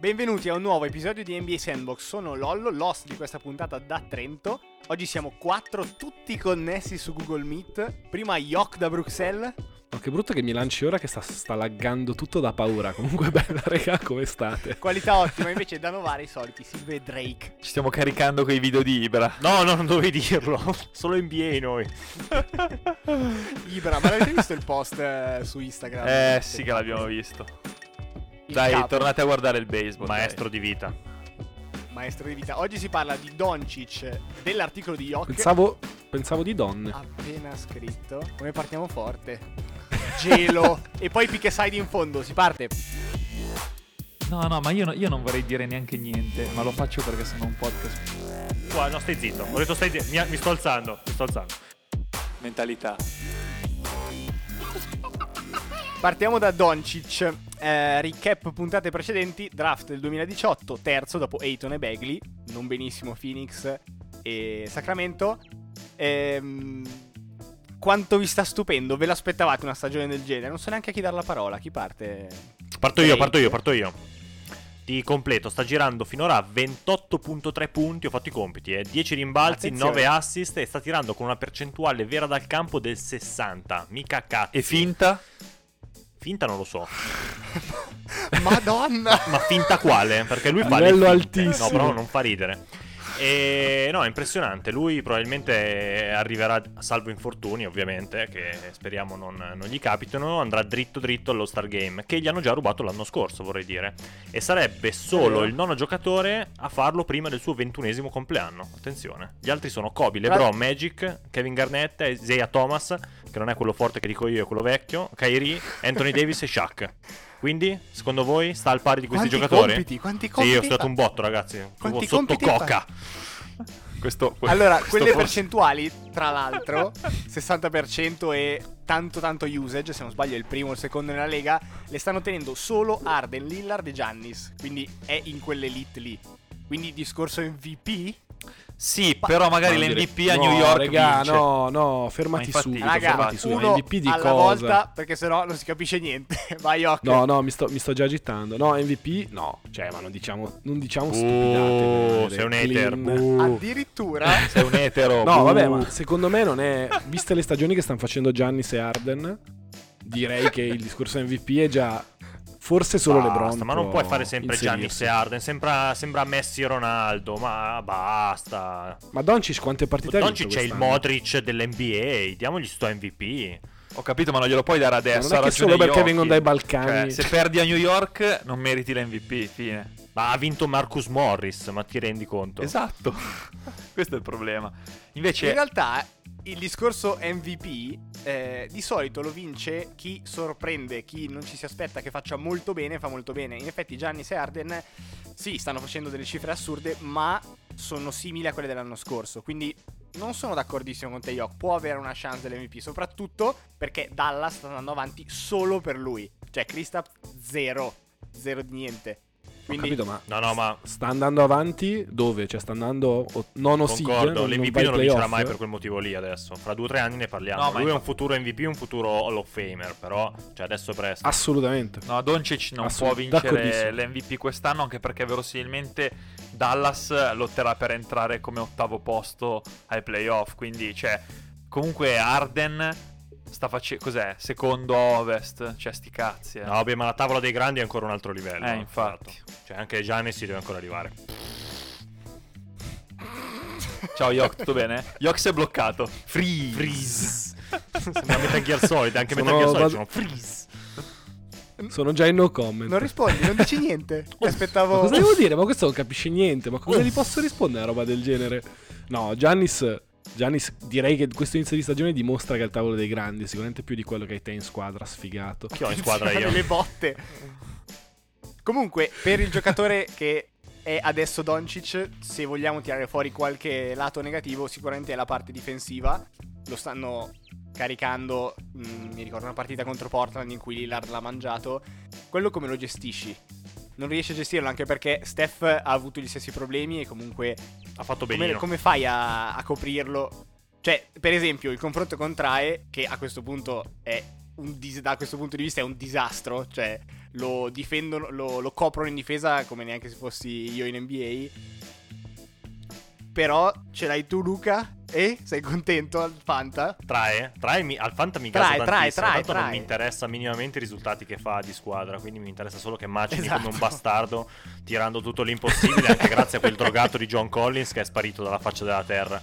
Benvenuti a un nuovo episodio di NBA Sandbox. Sono Lollo, l'host di questa puntata da Trento. Oggi siamo quattro, tutti connessi su Google Meet. Prima Yok da Bruxelles. Oh, che brutto che mi lanci ora che sta, sta laggando tutto da paura. Comunque bella, regà, come state? Qualità ottima, invece da Novara i soliti, Silve e Drake. Ci stiamo caricando quei video di Ibra. No, no, non dovevi dirlo. Solo NBA noi. Ibra, ma l'avete visto il post eh, su Instagram? Eh sì che l'abbiamo visto. Dai, capo, tornate a guardare il baseball. Maestro di vita. Maestro di vita. Oggi si parla di Doncic, dell'articolo di Yok. Pensavo, pensavo di donne. Appena scritto. Come partiamo forte. Gelo. e poi pick side in fondo, si parte. No, no, ma io, no- io non vorrei dire neanche niente, ma lo faccio perché sono un podcast. Qua, no, stai zitto. Ho detto stai zitto. Mi, mi sto alzando. Mi sto alzando. Mentalità. Partiamo da Doncic. Eh, recap puntate precedenti. Draft del 2018, terzo dopo Ayton e Bagley. Non benissimo Phoenix e Sacramento. Ehm, quanto vi sta stupendo? Ve l'aspettavate una stagione del genere? Non so neanche a chi dare la parola. Chi parte? Parto io, parto io, parto io. Di completo, sta girando finora a 28.3 punti. Ho fatto i compiti, eh. 10 rimbalzi, Attenzione. 9 assist e sta tirando con una percentuale vera dal campo del 60. Mica cazzo. E finta? Finta non lo so. Madonna! Ma finta quale? Perché lui fa Livello altissimo. No, però non fa ridere. E no, è impressionante. Lui probabilmente arriverà, salvo infortuni, ovviamente, che speriamo non, non gli capitano. Andrà dritto dritto allo Star Game, che gli hanno già rubato l'anno scorso, vorrei dire. E sarebbe solo il nono giocatore a farlo prima del suo ventunesimo compleanno. Attenzione. Gli altri sono Kobe, LeBron, Magic, Kevin Garnett, Isaiah Thomas, che non è quello forte che dico io, è quello vecchio, Kyrie, Anthony Davis e Shaq. Quindi, secondo voi, sta al pari di questi quanti giocatori? compiti? Quanti Sì, compiti? io ho stato fa? un botto, ragazzi. Quanti Sotto compiti coca. Questo, que- Allora, questo quelle forse- percentuali, tra l'altro, 60% e tanto tanto usage, se non sbaglio è il primo o il secondo nella lega, le stanno tenendo solo Arden, Lillard e Giannis, quindi è in quell'elite lì. Quindi discorso MVP? Sì, però magari l'MVP a no, New York regà, vince. no, no, fermati Ma infatti- subito, Raga, fermati subito. uno MVP di alla cosa? volta, perché sennò non si capisce niente. Vai, Yok. No, no, mi sto, mi sto già agitando. No, MVP, no. Cioè, ma non diciamo, non diciamo stupidate. Uh, per sei un hater. Addirittura... Sei un etero. No, buh. vabbè, ma secondo me non è. Viste le stagioni che stanno facendo Giannis e Arden, direi che il discorso MVP è già. Forse solo Basta, LeBron. ma non può puoi fare sempre Giannis inserirsi. e Arden. Sembra, sembra Messi e Ronaldo. Ma basta. Ma Doncic quante partite ha Doncic vinto c'è il? Modric dell'NBA. Diamogli sto MVP. Ho capito, ma non glielo puoi dare Ma adesso. non è ha solo perché Jokic. vengono dai Balcani. Cioè, se perdi a New York, non meriti l'MVP. Fine. Ma ha vinto Marcus Morris, ma ti rendi conto? Esatto. Questo è il problema. In Invece, realtà il discorso MVP eh, di solito lo vince chi sorprende, chi non ci si aspetta che faccia molto bene, fa molto bene. In effetti Giannis e Arden sì, stanno facendo delle cifre assurde, ma sono simili a quelle dell'anno scorso. Quindi non sono d'accordissimo con te, Yok. Può avere una chance dell'MVP, soprattutto perché Dallas sta andando avanti solo per lui. Cioè, Kristaps zero. Zero di niente. Ho Quindi capito, ma No, no, ma sta andando avanti dove? Cioè, sta andando nono seed. concordo. non- L'MVP non lo vincerà mai per quel motivo lì adesso. Fra due o tre anni ne parliamo. No, ma Lui è un futuro MVP, un futuro Hall of Famer. Però, cioè, adesso è presto. Assolutamente. No, Doncic non può vincere l'MVP quest'anno anche perché verosimilmente Dallas lotterà per entrare come ottavo posto ai playoff. Quindi, cioè, comunque Arden sta facendo... Cos'è? Secondo Ovest. Cioè, sti cazzi. eh. No, vabbè, ma la tavola dei grandi è ancora un altro livello. Eh, infatti. Esatto. Cioè, anche Giannis si deve ancora arrivare. Ciao Yok, tutto bene? Yok si è bloccato. Freeze. Freeze. Sembra Metal Gear Solid, anche Sono- Metal Gear Solid sono freeze. Sono già in no comment. non rispondi, non dici niente. Ma aspettavo. cosa devo dire? Ma questo non capisce niente. Ma cosa gli posso rispondere a una roba del genere? No, Giannis. Giannis, direi che questo inizio di stagione dimostra che è al tavolo dei grandi. Sicuramente più di quello che hai te in squadra, sfigato. Chi ho in squadra io? le botte. Comunque, per il giocatore che è adesso Doncic, se vogliamo tirare fuori qualche lato negativo, sicuramente è la parte difensiva. Lo stanno caricando, mm, mi ricordo una partita contro Portland in cui Lillard l'ha mangiato. Quello come lo gestisci? Non riesci a gestirlo anche perché Steph ha avuto gli stessi problemi e comunque Ha fatto come, benino. come fai a, a coprirlo? Cioè, per esempio, il confronto con Trae, che a questo punto è un dis- da questo punto di vista è un disastro, cioè lo difendono, lo, lo coprono in difesa come neanche se fossi io in NBA. Però ce l'hai tu Luca e sei contento al Fanta? Trae, trae mi- al Fanta mi Trae, gasa trae, tantissimo, trae, tanto non trae. mi interessa minimamente i risultati che fa di squadra, quindi mi interessa solo che macini Esatto. come un bastardo tirando tutto l'impossibile anche grazie a quel drogato di John Collins che è sparito dalla faccia della terra.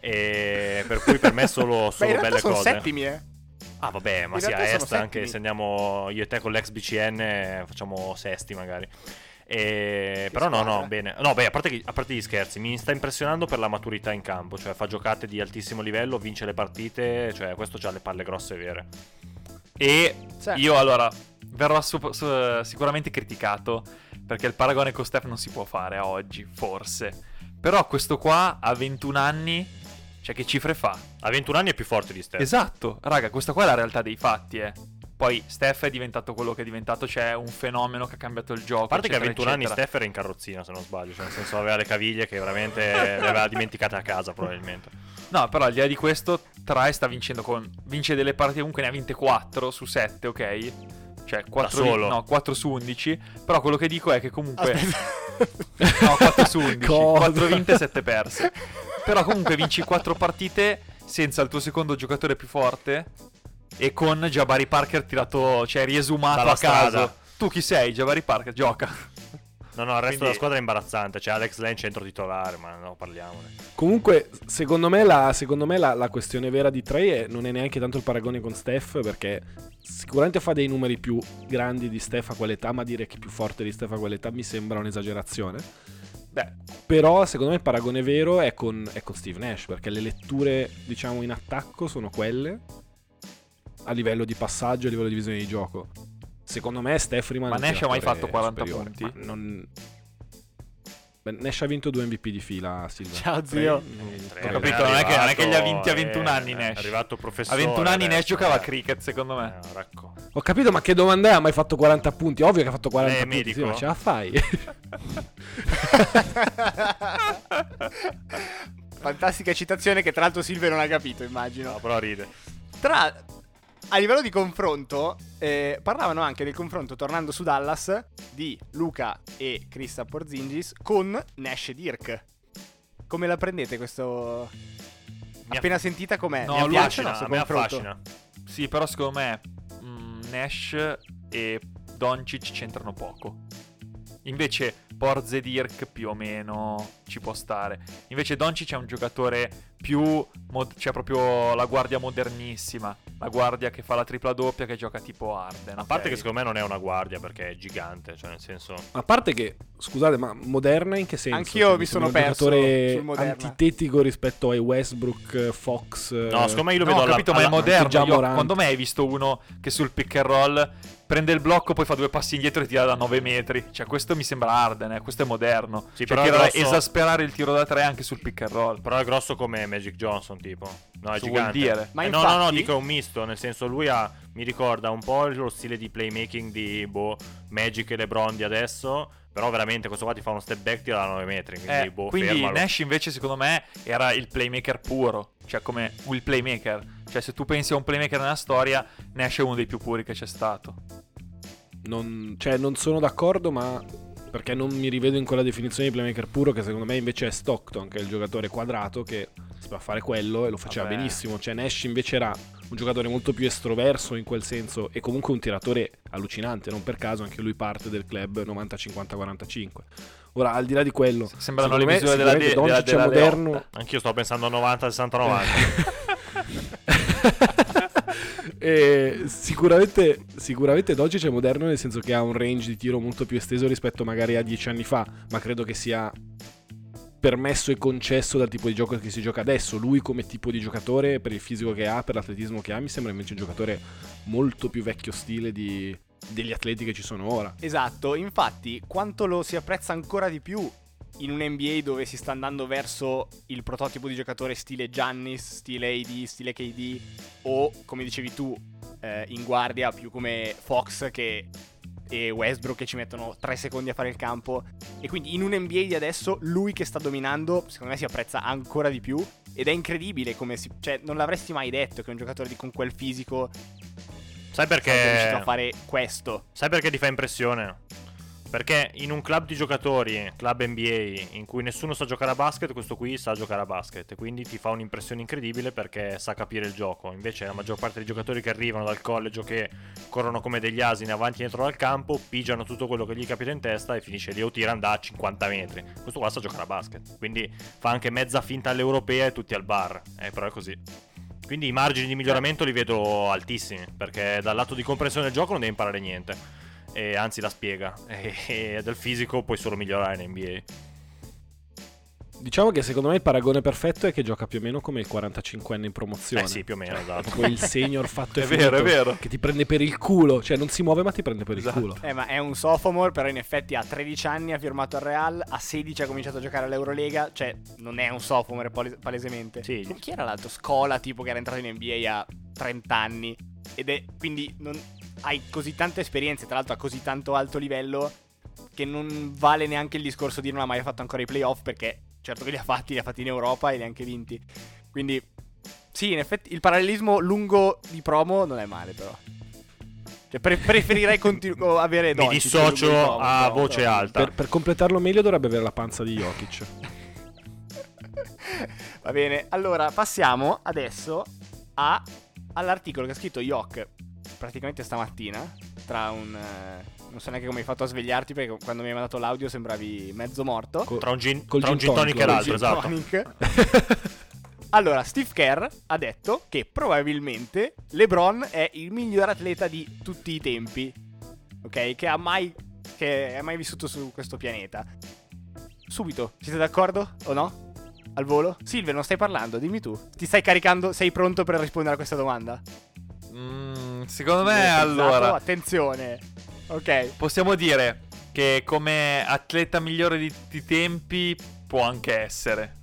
E per cui per me solo, Beh, solo realtà belle sono cose. settimi, eh. Ah vabbè, ma In sì, a est anche se andiamo io e te con l'ex BCN facciamo sesti magari. E... Però no, no, squadra. bene. No, beh, a parte, a parte gli scherzi, mi sta impressionando per la maturità in campo, cioè fa giocate di altissimo livello, vince le partite, cioè questo ha le palle grosse vere. E Cioè- io allora verrò su- su- sicuramente criticato perché il paragone con Steph non si può fare a oggi, forse. Però questo qua a 21 anni, cioè che cifre fa? A 21 anni è più forte di Steph. Esatto, raga, questa qua è la realtà dei fatti, eh. Poi Steph è diventato quello che è diventato, c'è un fenomeno che ha cambiato il gioco. A parte che a eccetera, 21 anni eccetera. Steph era in carrozzina, se non sbaglio, cioè nel senso aveva le caviglie che veramente le aveva dimenticate a casa probabilmente. No, però al di là di questo, Trae sta vincendo con. Vince delle partite, comunque ne ha vinte 4 su 7, ok? Cioè 4, solo? no, 4 su 11. Però quello che dico è che comunque. No, 4 su 11. Cosa? 4 vinte e 7 perse. Però comunque vinci 4 partite senza il tuo secondo giocatore più forte e con Jabari Parker tirato, cioè riesumato Dalla a caso. strada. Tu chi sei? Jabari Parker, gioca. No, no, il resto Quindi- della squadra è imbarazzante, c'è Alex Len centro titolare, ma no, parliamone. Comunque, secondo me, la, secondo me la, la questione vera di Trey è- non è neanche tanto il paragone con Steph, perché sicuramente fa dei numeri più grandi di Steph a quell'età, ma dire che è più forte di Steph a quell'età mi sembra un'esagerazione. Beh, Però, secondo me, il paragone vero è con, è con Steve Nash, perché le letture, diciamo, in attacco sono quelle a livello di passaggio, a livello di visione di gioco. Secondo me, Steph rimane Ma Nash ha mai fatto 40 superiore, punti? ma non... Beh, Nash ha vinto due MVP di fila, Silva. Ciao, zio. Non- Tre, Ho tre. capito, non è che- non è che li ha vinti a arrivato, 21 anni eh, Nash. È arrivato professore. a 21 anni Nash giocava a eh. cricket, secondo me. Eh. Ho capito, ma che domanda è? Ha mai fatto 40 punti? Ovvio che ha fatto 40 Lei è punti. medico? Sì, ma ce la fai? Fantastica citazione che tra l'altro Silvio non ha capito, immagino. No, però ride. Tra a livello di confronto, eh, parlavano anche del confronto, tornando su Dallas, di Luca e Krista Porzingis con Nash e Dirk. Come la prendete questo... Mi Appena sentita com'è? No, Mi piace affascina, me confronto? affascina. Sì, però secondo me mm, Nash e Doncic c'entrano poco. Invece Porze e Dirk più o meno ci può stare. Invece Doncic è un giocatore più... mod- cioè proprio la guardia modernissima. La guardia che fa la tripla doppia che gioca tipo Arden. A parte ok? che secondo me non è una guardia perché è gigante, cioè nel senso... A parte che, scusate, ma moderna in che senso? Anch'io Cioè, mi sono perso un giocatore sul Moderna. antitetico rispetto ai Westbrook, Fox. No, secondo me io lo No, vedo ho alla- capito, ma alla- è moderno. Io- quando mai hai visto uno che sul pick and roll prende il blocco, poi fa due passi indietro e tira da 9 metri? Cioè, questo mi sembra Arden, eh, questo è moderno. Sì, cioè, però che era grosso- esasperare il tiro da 3 anche sul pick and roll. Però è grosso come Magic Johnson, tipo. No, è vuol gigante. dire? Ma Eh, no, no, no, infatti- dico è un misto, nel senso lui ha, mi ricorda un po' lo stile di playmaking di boh, Magic e LeBron di adesso, però veramente questo qua ti fa uno step back tira da 9 metri, quindi Eh, boh, quindi fermalo. Nash invece secondo me era il playmaker puro, cioè come il playmaker. Cioè se tu pensi a un playmaker nella storia, Nash è uno dei più puri che c'è stato. Non, cioè, non sono d'accordo, ma perché non mi rivedo in quella definizione di playmaker puro, che secondo me invece è Stockton, che è il giocatore quadrato che sapeva fare quello e lo faceva Vabbè. benissimo. Cioè, Nash invece era un giocatore molto più estroverso in quel senso e comunque un tiratore allucinante. Non per caso anche lui parte del club 90-50-45. Ora, al di là di quello, Sembrano le me misure della, de- della, è della moderno. Anch'io sto pensando a 90, 60, 90. E sicuramente, sicuramente Doncic è moderno nel senso che ha un range di tiro molto più esteso rispetto magari a dieci anni fa, ma credo che sia permesso e concesso dal tipo di gioco che si gioca adesso. Lui come tipo di giocatore, per il fisico che ha, per l'atletismo che ha, mi sembra invece un giocatore molto più vecchio stile di- degli atleti che ci sono ora. Esatto, infatti quanto lo si apprezza ancora di più in un NBA dove si sta andando verso il prototipo di giocatore stile Giannis, stile AD, stile KD o come dicevi tu eh, in guardia più come Fox che e Westbrook che ci mettono 3 secondi a fare il campo e quindi in un NBA di adesso lui che sta dominando secondo me si apprezza ancora di più ed è incredibile come si cioè non l'avresti mai detto che un giocatore di- con quel fisico Sai sarebbe riuscito a perché? fare questo. Sai perché ti fa impressione? Perché in un club di giocatori, club NBA, in cui nessuno sa giocare a basket, questo qui sa giocare a basket. Quindi ti fa un'impressione incredibile perché sa capire il gioco. Invece la maggior parte dei giocatori che arrivano dal college o che corrono come degli asini avanti e dietro dal campo, pigiano tutto quello che gli capita in testa e finisce lì o tirano da 50 metri. Questo qua sa giocare a basket. Quindi fa anche mezza finta all'europea e tutti al bar. Eh, però è così. Quindi i margini di miglioramento li vedo altissimi, perché dal lato di comprensione del gioco non devi imparare niente. E anzi la spiega. E, e del fisico puoi solo migliorare in NBA. Diciamo che secondo me il paragone perfetto è che gioca più o meno come il 45enne in promozione. Eh sì, più o meno, esatto. Proprio il senior fatto e È vero, finito, è vero. Che ti prende per il culo. Cioè, non si muove, ma ti prende per Esatto. il culo. Eh, ma è un sophomore, però in effetti a 13 anni ha firmato al Real, a 16 ha cominciato a giocare all'Eurolega, cioè non è un sophomore pales- palesemente. Sì. Con chi era l'altro? Scola, tipo, che era entrato in NBA a 30 anni. Ed è, quindi non, hai così tante esperienze, tra l'altro a così tanto alto livello, che non vale neanche il discorso di non ha mai fatto ancora i playoff, perché certo che li ha fatti, li ha fatti in Europa e li ha anche vinti. Quindi, sì, in effetti il parallelismo lungo di promo non è male, però. Cioè, pre- preferirei continu- avere Mi Doncic di dissocio promo, a però- voce però- alta. Per, per completarlo meglio dovrebbe avere la panza di Jokic. Va bene, allora passiamo adesso a- all'articolo che ha scritto Yok praticamente stamattina. Tra un. eh, non so neanche come hai fatto a svegliarti perché quando mi hai mandato l'audio sembravi mezzo morto. Co- Tra un gin, Col tra un gin gin tonic tonic, e l'altro, Gin esatto. tonic. allora, Steve Kerr ha detto che probabilmente LeBron è il miglior atleta di tutti i tempi. Ok? Che ha mai. Che è mai vissuto su questo pianeta. Subito, siete d'accordo o no? Al volo? Silvia, non stai parlando, dimmi tu. Ti stai caricando? Sei pronto per rispondere a questa domanda? Secondo me, allora, Attenzione. Ok. possiamo dire che come atleta migliore di tutti i tempi può anche essere.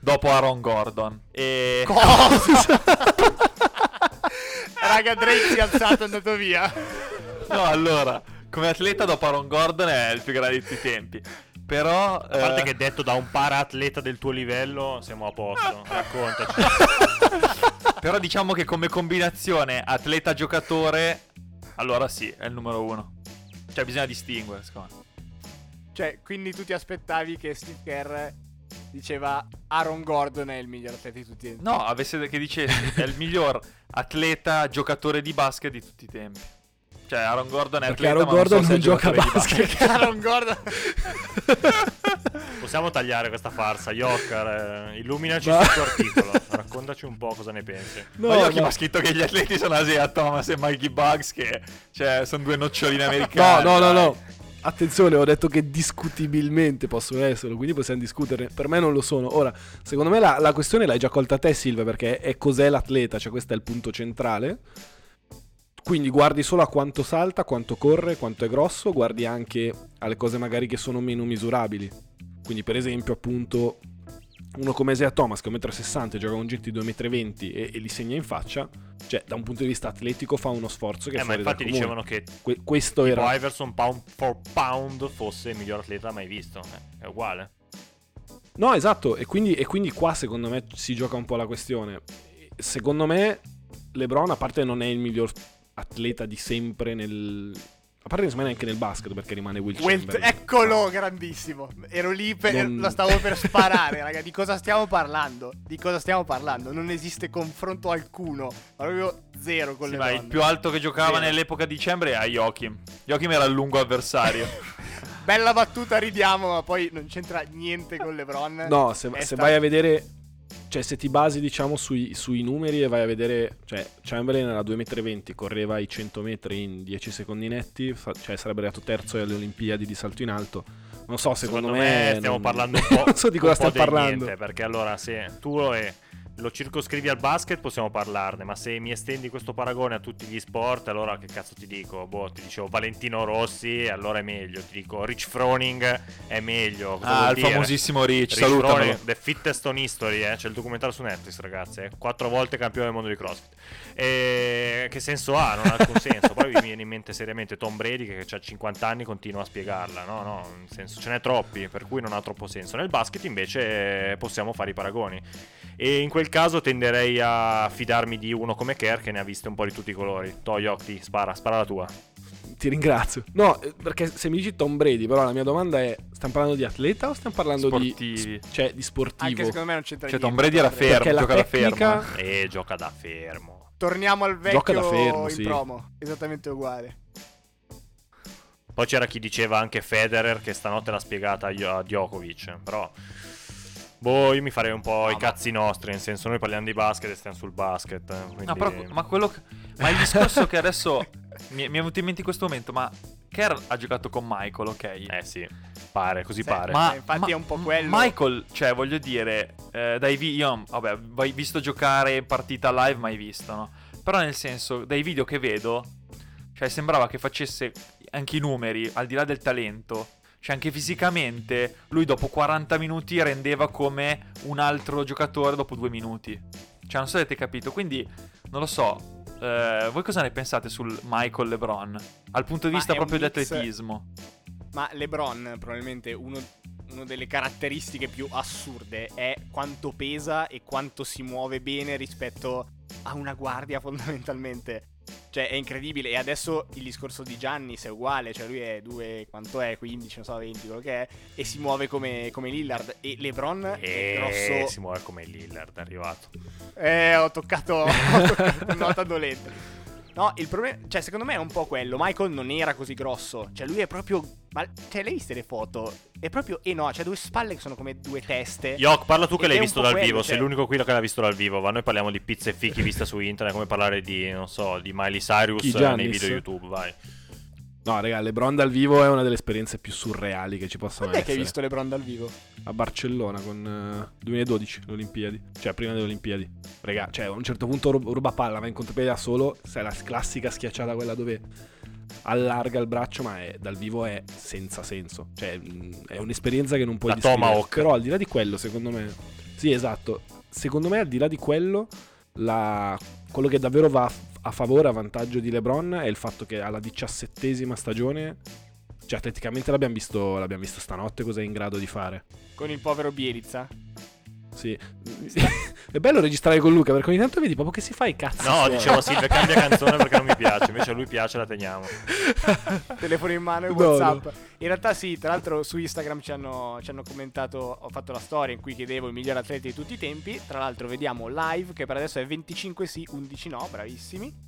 Dopo Aaron Gordon. E... Cosa? Raga, Drake si è alzato e è andato via. No, allora, come atleta dopo Aaron Gordon è il più grande di tutti i tempi. Però... A parte eh, che detto da un para-atleta del tuo livello, siamo a posto. Raccontaci. Però diciamo che come combinazione atleta-giocatore, allora sì, è il numero uno. Cioè bisogna distinguere, secondo me. Cioè, quindi tu ti aspettavi che Steve Kerr diceva Aaron Gordon è il miglior atleta di tutti i tempi. No, avesse che dicessi è il miglior atleta giocatore di basket di tutti i tempi. Cioè Aaron Gordon è Perché atleta, Aaron ma non Gordon so non gioca a basket. Aaron Gordon. Possiamo tagliare questa farsa. Yokkar, eh, illuminaci Ma- sul tuo articolo. Raccontaci un po' cosa ne pensi. No, chi no. mi ha scritto che gli atleti sono Asia Thomas e Mikey Bugs che cioè, sono due noccioline americane. No, no, no, no. Attenzione, ho detto che discutibilmente possono esserlo, quindi possiamo discuterne. Per me non lo sono. Ora, secondo me la, la questione l'hai già colta te, Silvia, perché è cos'è l'atleta, cioè questo è il punto centrale. Quindi guardi solo a quanto salta, quanto corre, quanto è grosso, guardi anche alle cose magari che sono meno misurabili. Quindi, per esempio, appunto, uno come Isaiah Thomas che è 1,60 m gioca con gente di 2,20 m e, e li segna in faccia, cioè da un punto di vista atletico fa uno sforzo che è Eh, ma fuori dal infatti dicevano che Que- questo era Iverson pound for pound fosse il miglior atleta mai visto. Eh, è uguale. No, esatto, e quindi, e quindi qua secondo me si gioca un po' la questione. Secondo me LeBron, a parte non è il miglior atleta di sempre nel... A parte secondo me neanche nel basket perché rimane Will Wilt- eccolo, grandissimo. Ero lì, per, Non- lo stavo per sparare, raga. Di cosa stiamo parlando? Di cosa stiamo parlando? Non esiste confronto alcuno. Proprio zero con Sì, le ma il più alto che giocava Zero. nell'epoca di dicembre è Joachim. Joachim era il lungo avversario. Bella battuta, ridiamo, ma poi non c'entra niente con LeBron. No, se, se sta- vai a vedere... Cioè, se ti basi, diciamo, sui, sui numeri e vai a vedere... Cioè, Chamberlain era 2,20 m, correva i 100 metri in 10 secondi netti, fa- cioè sarebbe arrivato terzo alle Olimpiadi di salto in alto. Non so, secondo, me... stiamo non- parlando un po'. non so di cosa stiamo parlando. niente, perché allora se tu lo, è- lo circoscrivi al basket possiamo parlarne, ma se mi estendi questo paragone a tutti gli sport, allora che cazzo ti dico? Boh, ti dicevo Valentino Rossi, allora è meglio. Ti dico Rich Froning è meglio. Cosa ah, il dire? famosissimo Rich, Rich salutamelo. Froning, The Fittest on History, eh? c'è il documentario su Netflix, ragazzi. eh. Quattro volte campione del mondo di CrossFit. E che senso ha? Non ha alcun senso. Poi mi viene in mente seriamente Tom Brady che ha 50 anni continua a spiegarla. No, no, senso ce n'è troppi, per cui non ha troppo senso. Nel basket invece possiamo fare i paragoni. E in quel caso tenderei a fidarmi di uno come Kerr che ne ha viste un po' di tutti i colori. Toy Octi, spara, spara la tua. Ti ringrazio. No, eh, perché se mi dici Tom Brady, però la mia domanda è: stiamo parlando di atleta o stiamo parlando Sportivi. di. Cioè, di sportivo? Anche secondo me non c'entra Cioè, niente. Tom Brady era fermo, Perché gioca da tecnica- fermo. E gioca da fermo. Torniamo al vecchio Gioca da fermo, in sì. promo. Esattamente uguale. Poi c'era chi diceva anche Federer che stanotte l'ha spiegata a Djokovic. Però. Boh, io mi farei un po' No, i ma- cazzi nostri, nel senso noi parliamo di basket e stiamo sul basket. eh, Quindi... No, però, ma quello che- ma il discorso che adesso mi, mi è venuto in mente in questo momento, ma Kerr ha giocato con Michael, ok? Eh sì, pare, così Sì, pare. ma- infatti è un po' quello. Michael, cioè, voglio dire, eh, dai video, io, vabbè, vai- visto giocare partita live, mai visto, no? Però nel senso, dai video che vedo, cioè, sembrava che facesse anche i numeri, al di là del talento. Cioè, anche fisicamente, lui dopo 40 minuti rendeva come un altro giocatore dopo due minuti. Cioè, non so se avete capito. Quindi, non lo so. eh, voi cosa ne pensate sul Michael LeBron? Al punto di vista proprio di mix- atletismo. Ma LeBron, probabilmente uno, una delle caratteristiche più assurde è quanto pesa e quanto si muove bene rispetto a una guardia fondamentalmente. Cioè è incredibile e adesso il discorso di Giannis è uguale, cioè lui è 2, quanto è, 15, non so, 20, quello che è, e si muove come, come Lillard e LeBron è E grosso... si muove come Lillard, è arrivato. Eh, ho toccato, ho toccato nota dolente. No, il problema, cioè, secondo me è un po' quello. Michael non era così grosso. Cioè, lui è proprio. Ma, cioè, le hai viste le foto? È proprio. Eh no, c'ha due spalle che sono come due teste. Yok, parla tu che l'hai visto dal quello, vivo, cioè- sei l'unico qui che l'ha visto dal vivo. Ma noi parliamo di pizza e fichi vista su internet, come parlare di, non so, di Miley Cyrus eh, nei video YouTube, vai. No, raga, LeBron dal vivo è una delle esperienze più surreali che ci possono Quando è che essere. hai visto LeBron dal vivo? A Barcellona con eh, 2012, le Olimpiadi. Cioè, prima delle Olimpiadi. Raga, cioè, a un certo punto rub- ruba palla, va in contropiede da solo. Sai, la classica schiacciata quella dove allarga il braccio, ma è- dal vivo è senza senso. Cioè, mh, è un'esperienza che non puoi La descrivere. Tomahawk. Però al di là di quello, secondo me... Sì, esatto. Secondo me, al di là di quello, la- quello che davvero va a, favore, a vantaggio di LeBron è il fatto che alla diciassettesima stagione... Cioè, atleticamente l'abbiamo visto, l'abbiamo visto stanotte cosa è in grado di fare. Con il povero Bielizza? Sì. è bello registrare con Luca perché ogni tanto vedi proprio che si fa i cazzi. No, suoi. dicevo Silvia, cambia canzone perché non mi piace. Invece a lui piace, la teniamo. Telefono in mano e No, Whatsapp. no. In realtà, sì, tra l'altro su Instagram ci hanno, ci hanno commentato. Ho fatto la storia in cui chiedevo il miglior atleta di tutti i tempi. Tra l'altro, vediamo live che per adesso è 25 sì, 11 no. Bravissimi.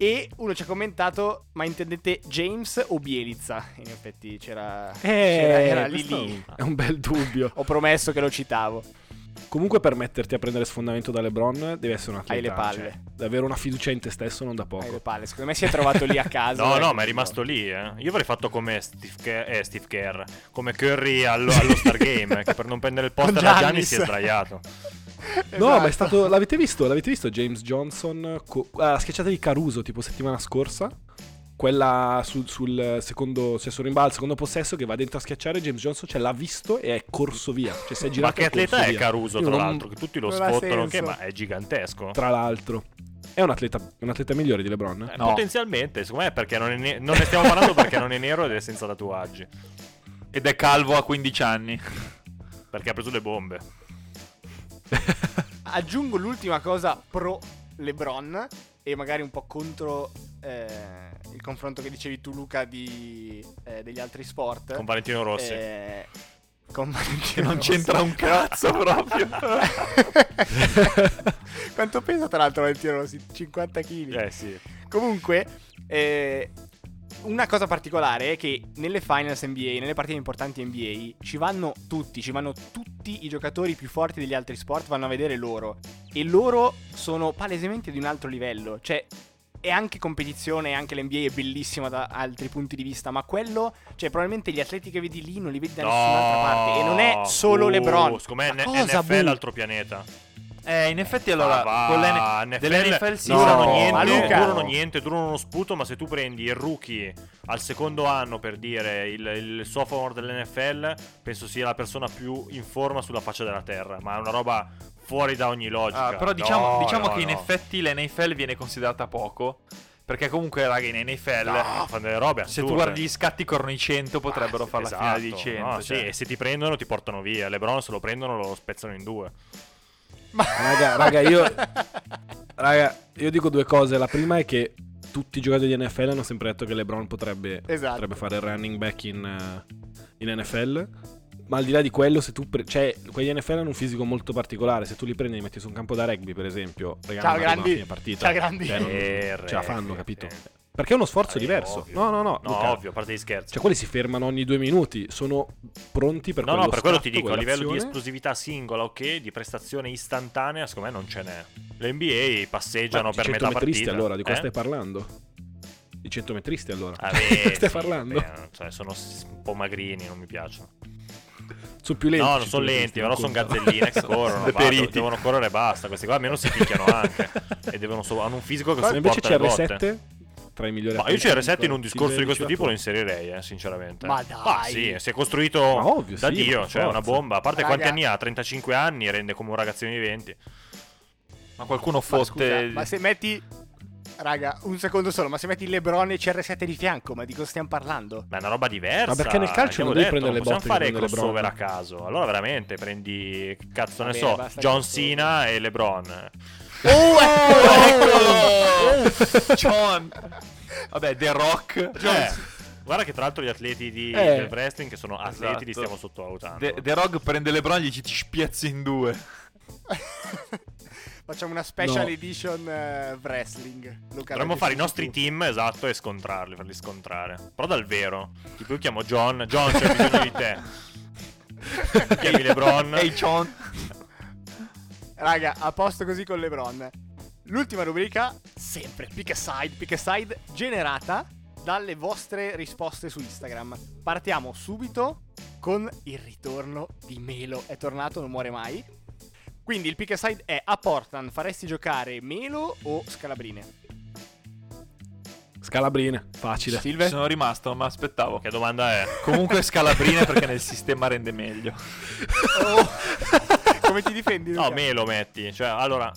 E uno ci ha commentato: Ma intendete James o Bielizza? In effetti c'era. Eh, c'era era lì lì. È un bel dubbio. Ho promesso che lo citavo. Comunque per metterti a prendere sfondamento da LeBron devi essere un atleta. Hai le palle. cioè, devi avere una fiducia in te stesso non da Hai le poco. palle. Secondo me si è trovato lì a casa. No, e no, ma è rimasto lì. Eh. Io avrei fatto come Steve, Kerr, eh, Steve Kerr, come Curry allo, allo Star Game, che per non prendere il posto da Gianni si è sdraiato. No, ma è Esatto. stato. L'avete visto? L'avete visto James Johnson? Co- ah, la schiacciata di Caruso tipo settimana scorsa? Quella sul, sul secondo. Cioè sul rimbalzo, secondo possesso che va dentro a schiacciare. James Johnson cioè, l'ha visto e è corso via. Cioè si è Ma girato che e corso atleta è. Caruso, tra non- l'altro? Che tutti lo sfottano, che ma è gigantesco. Tra l'altro. È un atleta, un atleta migliore di LeBron? eh? No. Potenzialmente, secondo me perché non, è ne- non ne stiamo parlando perché non è nero ed è senza tatuaggi. Ed è calvo a 15 anni. Perché ha preso le bombe. Aggiungo l'ultima cosa pro LeBron e magari un po' contro eh, il confronto che dicevi tu Luca di, eh, degli altri sport. Con Valentino Rossi. Eh, con Valentino Che non Rossi. c'entra un cazzo proprio. Quanto pesa tra l'altro Valentino Rossi? 50 kg. Eh sì. Comunque, eh, una cosa particolare è che nelle finals NBA, nelle partite importanti NBA, ci vanno tutti, ci vanno tutti i giocatori più forti degli altri sport, vanno a vedere loro. E loro sono palesemente di un altro livello. Cioè, è anche competizione, anche l'NBA è bellissima da altri punti di vista, ma quello, cioè, probabilmente gli atleti che vedi lì non li vedi da nessun'altra parte. E non è solo Uh, LeBron. Secondo me cosa, NFL è boh? altro pianeta. Eh, in effetti allora, Ah, con l'N- NFL dell'NFL durano No, niente, ma Luca- durano niente, durano uno sputo, ma se tu prendi il rookie al secondo anno per dire il, il sophomore dell'NFL, penso sia la persona più in forma sulla faccia della terra, ma è una roba fuori da ogni logica. Ah, però diciamo, No, diciamo no, che in effetti l'NFL viene considerata poco. Perché comunque, raga, in NFL. No, fanno delle robe Se tu assurde. guardi gli scatti corrono i 100, potrebbero Ah, fare la esatto, finale di 100. no, cioè. sì, e se ti prendono ti portano via. LeBron se lo prendono lo spezzano in due. Raga, raga, io. Raga, io dico due cose. La prima è che tutti i giocatori di NFL hanno sempre detto che LeBron potrebbe, Esatto. potrebbe fare il running back in, eh, in NFL. Ma al di là di quello, se tu. pre- cioè, quelli NFL hanno un fisico molto particolare. Se tu li prendi e li metti su un campo da rugby, per esempio, Ciao, raga, non arrivano a grandi. fine partita. Ciao, grandi. Cioè, non- Eh, ce la fanno, capito? Perché è uno sforzo Eh, diverso. ovvio. No, no, no. No, Luca. ovvio, a parte gli scherzi. Cioè, quelli si fermano ogni due minuti. Sono pronti per no, quello no, per quello ti dico, a livello di esplosività singola, ok, di prestazione istantanea, secondo me non ce n'è. Le NBA passeggiano Ma per metà centometristi, partita. allora, di cosa eh? stai parlando? Di centometristi allora. Ah, beh, stai sì, parlando? beh, cioè, sono un po' magrini, non mi piacciono. Sono più lenti. no, non sono lenti, però sono gazzelline che corrono, periti. devono correre e basta. Questi qua almeno si picchiano anche. e devono so- hanno un fisico che Ma invece supporta le botte. CR7 tra i migliori Ma io atleti CR7 in un di discorso di questo tipo lo inserirei, eh, sinceramente. Ma dai. sì, si è costruito Ma ovvio, da sì, Dio, ma cioè forza. una bomba. A parte Raga. quanti anni ha? 35 anni, rende come un ragazzino di 20. Ma qualcuno Ma fotte. scusa, ma se metti. Raga, un secondo solo, ma se metti LeBron e CR7 di fianco, ma di cosa stiamo parlando? Ma è una roba diversa. Ma perché nel calcio Abbiamo non devi detto, prendere le possiamo botte fare che prende crossover a caso. Allora veramente prendi, cazzo ne Va so, John. Cena e LeBron. Oh, Oh, John. Vabbè, The Rock. Eh, guarda che tra l'altro gli atleti di, Eh. del wrestling che sono atleti li Esatto. stiamo sottovalutando. The, The Rock prende LeBron e gli ci spiazza in due. Facciamo una special No. edition eh, wrestling. Luca, Dovremmo fare i nostri tu. team, esatto, e scontrarli, farli scontrare. Però dal vero. Tipo io chiamo John, John c'è bisogno di te. Chiami LeBron. Ehi, John. Raga, a posto così con LeBron. L'ultima rubrica, sempre pick a side, pick a side, generata dalle vostre risposte su Instagram. Partiamo subito con il ritorno di Melo. È tornato, non muore mai. Quindi il pick a side è a Portland faresti giocare Melo o Scalabrine? Scalabrine, facile. Ci Silve? sono rimasto, non me l'aspettavo. Che domanda è? Comunque scalabrine perché nel sistema rende meglio. Oh. Come ti difendi? No, Luca? me lo metti. Cioè, allora, a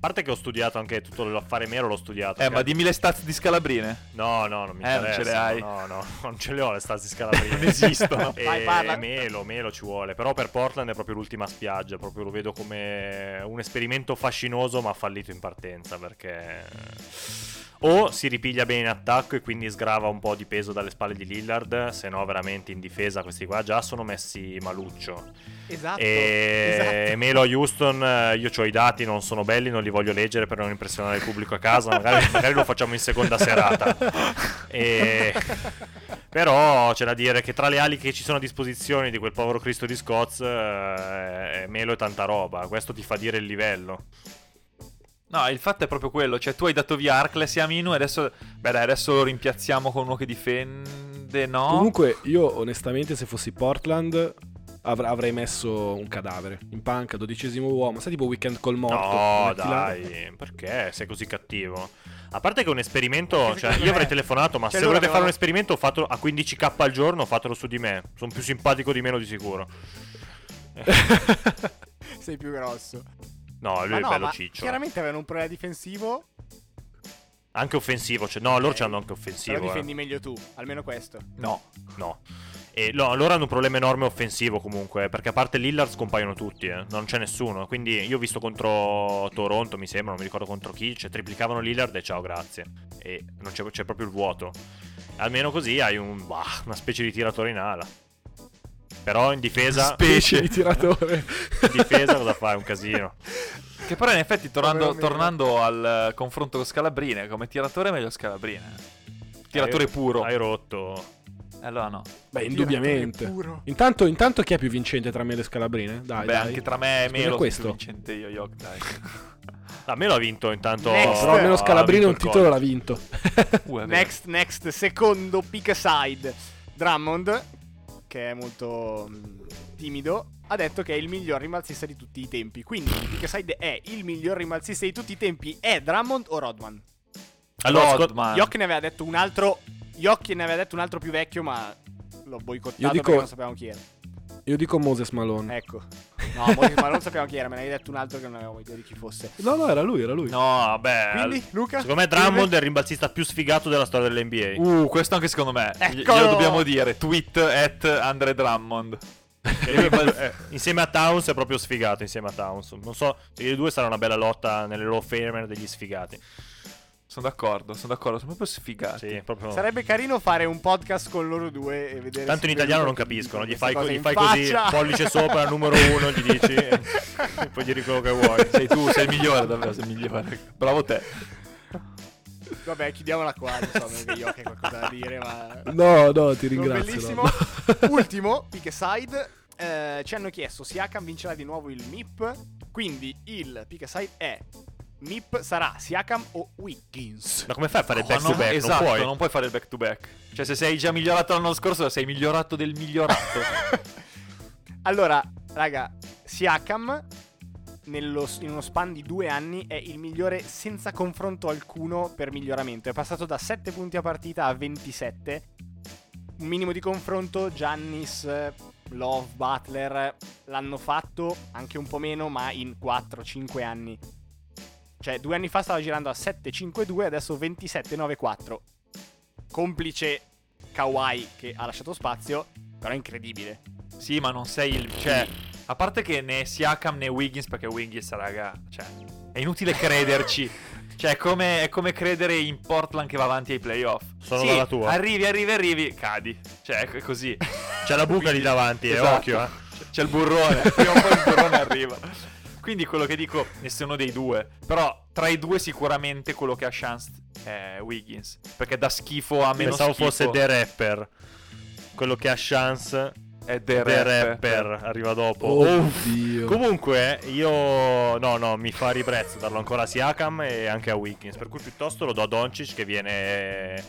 parte che ho studiato anche tutto l'affare mero, l'ho studiato. Eh, ma dimmi le stats di scalabrine. No, no, non mi Eh, non interessa. ce le hai. No, no, non ce le ho le stasi scalabrine. Non esistono. E Vai, parla. Melo, Melo ci vuole. Però per Portland è proprio l'ultima spiaggia. Proprio lo vedo come un esperimento fascinoso, ma fallito in partenza. Perché. O si ripiglia bene in attacco e quindi sgrava un po' di peso dalle spalle di Lillard. Se no, veramente in difesa questi qua già sono messi maluccio. Esatto. E esatto. Melo a Houston, io ho i dati, non sono belli, non li voglio leggere per non impressionare il pubblico a casa. Magari, magari lo facciamo in seconda serata. E- Però c'è da dire che tra le ali che ci sono a disposizione di quel povero Cristo di Scots, eh, Melo è tanta roba. Questo ti fa dire il livello. No, il fatto è proprio quello. Cioè, tu hai dato via Arcles e Aminu e adesso. Beh, dai, adesso lo rimpiazziamo con uno che difende. No. Comunque, io onestamente, se fossi Portland, avr- avrei messo un cadavere in panca, dodicesimo uomo. Sai, tipo weekend col morto. No, dai, perché sei così cattivo? A parte che è un esperimento, cioè io avrei me- telefonato, ma Cioè, se volete fare un esperimento fatelo a 15k al giorno, fatelo su di me. Sono più simpatico di meno di sicuro. Sei più grosso. No, lui Ma è no, bello ciccio. chiaramente avevano un problema difensivo, Anche offensivo, cioè, no, loro Ok. c'hanno anche offensivo. eh. difendi meglio tu, almeno questo. No. No. E no, loro hanno un problema enorme offensivo comunque, perché a parte Lillard scompaiono tutti, eh. non c'è nessuno. Quindi io ho visto contro Toronto, mi sembra, non mi ricordo contro chi, cioè triplicavano Lillard e ciao, grazie. E non c'è, c'è proprio il vuoto. Almeno così hai un, bah, una specie di tiratore in ala. Però in difesa, Specie di tiratore. in difesa cosa fai? Un casino. Che però in effetti tornando, Melo. tornando al eh, confronto con Scalabrine, come tiratore è meglio Scalabrine. Tiratore Hai- puro. Hai rotto. Eh, Allora no. Beh, indubbiamente. puro. Intanto, intanto chi è più vincente tra me e le Scalabrine? Dai, Beh, dai. anche tra me e Melo sono questo. più vincente io, Yok, dai. A me l'ha vinto intanto. Next. Però almeno ha Scalabrine un titolo l'ha vinto. Uh. Next, next, secondo pick aside. Drummond. Che è molto mh, timido, ha detto che è il miglior rimbalzista di tutti i tempi. Quindi Pick Side è il miglior rimbalzista di tutti i tempi. È Drummond o Rodman? Allora, Scott- Rodman. Jock ne aveva detto un altro. Jock ne aveva detto un altro più vecchio, ma l'ho boicottato Io dico- perché non sapevamo chi era. Io dico Moses Malone. Ecco. No, Moses, ma non sapevamo chi era, me ne hai detto un altro che non avevamo idea di chi fosse. No, no, era lui, era lui. No, vabbè. Quindi, Luca? Secondo me Drummond è il rimbalzista più sfigato della storia dell'NBA. Uh, questo anche secondo me. Gli- Eccolo! Glielo dobbiamo dire. Tweet at Andre Drummond. Eh, insieme a Towns è proprio sfigato. Insieme a Towns. Non so, i due sarà una bella lotta nelle of Famer degli sfigati. Sono d'accordo, sono d'accordo. Sono proprio sfigati. Sì, proprio. Sarebbe carino fare un podcast con loro due e vedere Tanto in se italiano non capiscono, gli fai, cose gli fai così, pollice sopra, numero uno, gli dici, e poi gli dici quello che vuoi. Sei tu, sei il migliore, davvero, sei il migliore. Bravo te. Vabbè, chiudiamola qua, non so, che io ho qualcosa da dire, ma... No, no, ti Sono ringrazio. bellissimo. no. Ultimo, pick side. eh, ci hanno chiesto Siakam vincerà di nuovo il MIP. Quindi il pick side è MIP sarà Siakam o Wiggins. Ma come fai a fare No, back to non- back? Esatto, non puoi. fare il back to back. Cioè, se sei già migliorato l'anno scorso, sei migliorato del migliorato. allora, raga, Siakam nello- in uno span di due anni è il migliore senza confronto alcuno per miglioramento. È passato da 7 punti a partita a 27. Un minimo di confronto, Giannis, Love, Butler l'hanno fatto anche un po' meno, ma in 4-5 anni. Cioè, due anni fa stava girando a 7-5-2, adesso 27-9-4. Complice Kawhi che ha lasciato spazio, però è incredibile. sì, ma non sei il. Cioè, a parte che né Siakam né Wiggins, perché Wiggins, raga, cioè, è inutile crederci. Cioè, è come, è come credere in Portland che va avanti ai playoff. Sono Sì, dalla tua. Arrivi, arrivi, arrivi, cadi. Cioè, è così. C'è la buca lì davanti, eh, Esatto. occhio. Eh. C'è- C'è il burrone. Prima o poi il burrone arriva. Quindi quello che dico, nessuno dei due. Però tra i due sicuramente quello che ha chance è Wiggins. Perché da schifo a meno Pensavo schifo fosse The Rapper. Quello che ha chance. è The, The, Rapper. Rapper arriva dopo. Oddio. Comunque, io no, no, mi fa ribrezzo darlo ancora a Siakam e anche a Wiggins. Per cui piuttosto lo do a Doncic che viene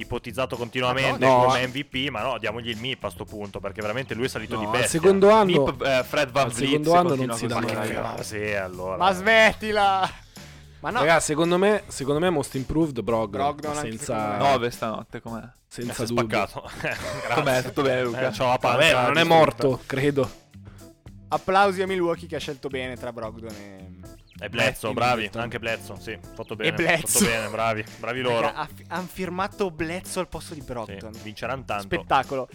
ipotizzato continuamente No, come no. MVP. Ma no, diamogli il MIP a sto punto. Perché veramente lui è salito No, di al bestia. secondo anno Nip, eh, Fred Van al Vliet secondo anno non si dà mai. raga. Ah, sì, allora. Ma smettila! Ma no, Ragazzi, secondo me, secondo me most improved Brogdon, Brogdon anche senza, secondo me. 9 stanotte com'è? Senza dubbio. spaccato. Com'è? Tutto bene Luca? Eh, c'ho la Vabbè, non è morto, credo. applausi a Milwaukee che ha scelto bene tra Brogdon e... E Matthew bravi. Middleton. Anche Bledsoe, sì. Fatto bene. Bledsoe. Fatto bene, bravi. Bravi loro. Hanno firmato Bledsoe al posto di Sì, Brogdon. vinceranno tanto. Spettacolo.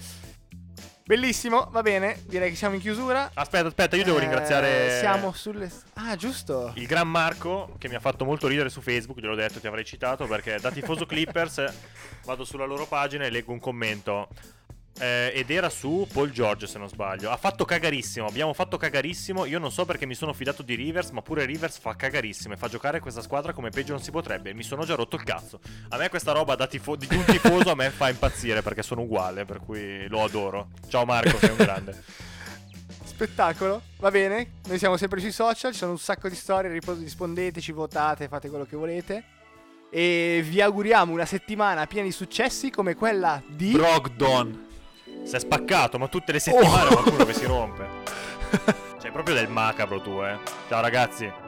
Bellissimo, va bene. Direi che siamo in chiusura. Aspetta, aspetta, io devo Eh, ringraziare. Siamo sulle. Ah, giusto. Il gran Marco che mi ha fatto molto ridere su Facebook, gliel'ho detto, ti avrei citato perché da tifoso Clippers vado sulla loro pagina e leggo un commento. Eh, ed era su Paul George se non sbaglio. Ha fatto cagarissimo, abbiamo fatto cagarissimo. Io non so perché mi sono fidato di Rivers, ma pure Rivers fa cagarissimo e fa giocare questa squadra come peggio non si potrebbe. Mi sono già rotto il cazzo. A me questa roba da tifo- di un tifoso a me fa impazzire perché sono uguale, per cui lo adoro. Ciao Marco, sei un grande. Spettacolo. Va bene. Noi siamo sempre sui social. Ci sono un sacco di storie. ripos- Rispondeteci, votate, fate quello che volete. E vi auguriamo una settimana piena di successi come quella di. Brogdon. Si è spaccato, ma tutte le settimane qualcuno che si rompe. Sei proprio del macabro tu, eh. Ciao ragazzi.